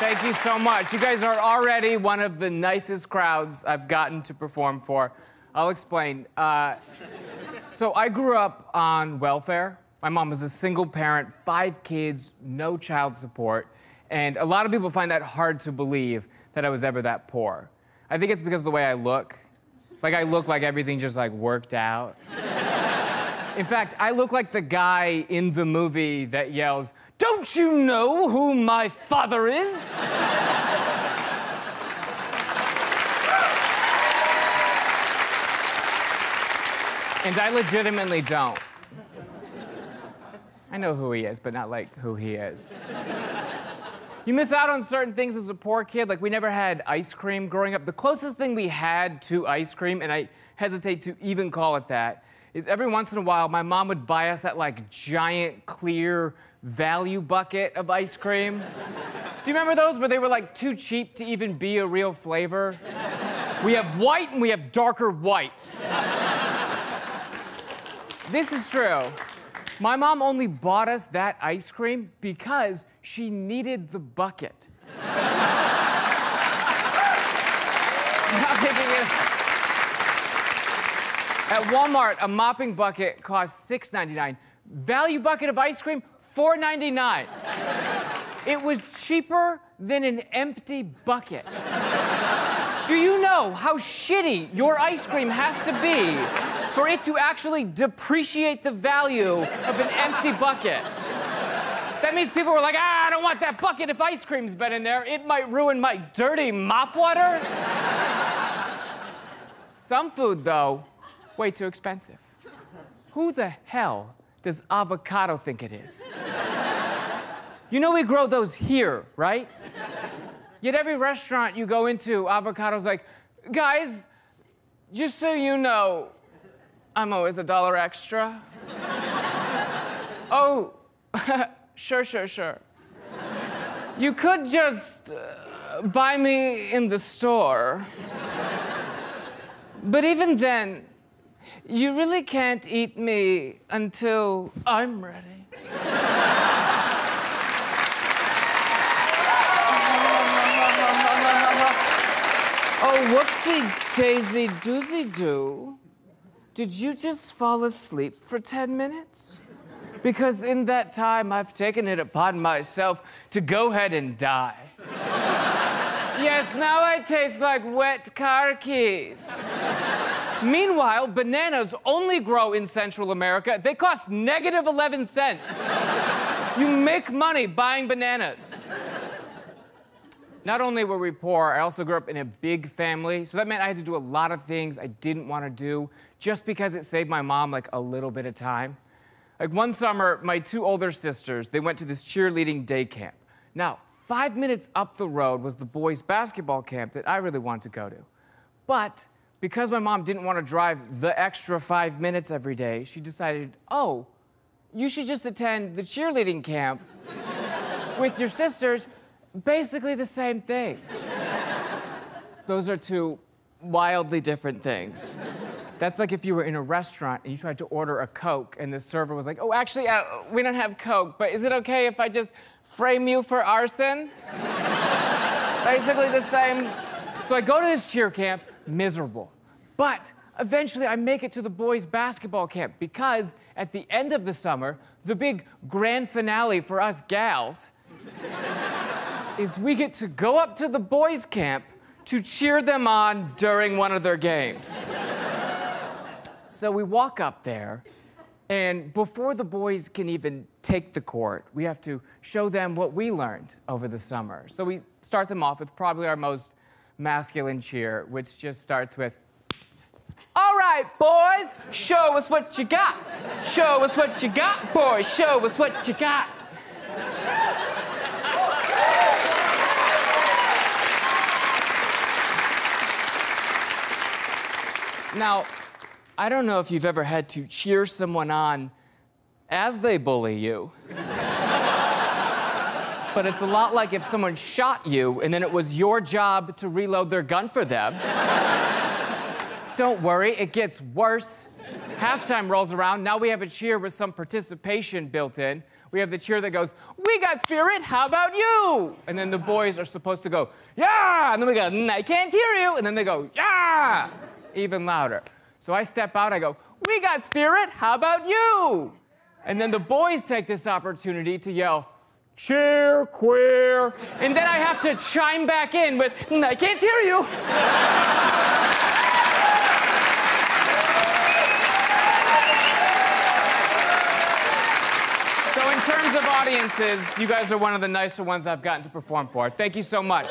Thank you so much. You guys are already one of the nicest crowds I've gotten to perform for. I'll explain. Uh, so I grew up on welfare. My mom was a single parent, five kids, no child support. And a lot of people find that hard to believe that I was ever that poor. I think it's because of the way I look. Like I look like everything just like worked out. In fact, I look like the guy in the movie that yells, Don't you know who my father is? and I legitimately don't. I know who he is, but not like who he is. You miss out on certain things as a poor kid. Like, we never had ice cream growing up. The closest thing we had to ice cream, and I hesitate to even call it that, is every once in a while my mom would buy us that like giant clear value bucket of ice cream. Do you remember those where they were like too cheap to even be a real flavor? We have white and we have darker white. this is true. My mom only bought us that ice cream because she needed the bucket. Not making it. At Walmart, a mopping bucket costs $6.99. Value bucket of ice cream, $4.99. It was cheaper than an empty bucket. Do you know how shitty your ice cream has to be for it to actually depreciate the value of an empty bucket? That means people were like, ah, I don't want that bucket if ice cream's been in there. It might ruin my dirty mop water. Some food, though, way too expensive. Who the hell does avocado think it is? You know we grow those here, right? Yet every restaurant you go into, avocado's like, guys, just so you know, I'm always a dollar extra. oh, sure, sure, sure. You could just uh, buy me in the store. But even then, you really can't eat me until I'm ready. oh, whoopsie daisy doozy doo. Did you just fall asleep for 10 minutes? Because in that time, I've taken it upon myself to go ahead and die. Yes, now I taste like wet car keys. Meanwhile, bananas only grow in Central America. They cost negative 11 cents. you make money buying bananas. Not only were we poor, I also grew up in a big family, so that meant I had to do a lot of things I didn't want to do just because it saved my mom like a little bit of time. Like one summer, my two older sisters, they went to this cheerleading day camp. Now, five minutes up the road was the boys' basketball camp that I really wanted to go to. But because my mom didn't want to drive the extra five minutes every day, she decided, oh, you should just attend the cheerleading camp with your sisters. Basically the same thing. Those are two wildly different things. That's like if you were in a restaurant and you tried to order a Coke and the server was like, oh, actually, uh, we don't have Coke, but is it okay if I just frame you for arson? Basically the same. So I go to this cheer camp miserable. But eventually I make it to the boys' basketball camp because at the end of the summer, the big grand finale for us gals is we get to go up to the boys' camp to cheer them on during one of their games. so we walk up there, and before the boys can even take the court, we have to show them what we learned over the summer. So we start them off with probably our most masculine cheer, which just starts with, all right, boys, show us what you got. Show us what you got, boys. Show us what you got. Now, I don't know if you've ever had to cheer someone on as they bully you. but it's a lot like if someone shot you and then it was your job to reload their gun for them. Don't worry, it gets worse. Halftime rolls around. Now we have a cheer with some participation built in. we have the cheer that goes, We got spirit, how about you? And then the boys are supposed to go, Yeah! And then we go, "Mm, I can't hear you. And then they go, Yeah! Even louder. So I step out, I go, We got spirit, how about you? And then the boys take this opportunity to yell, Cheer, queer. And then I have to chime back in with, "Mm, I can't hear you. So, in terms of audiences, you guys are one of the nicer ones I've gotten to perform for. Thank you so much.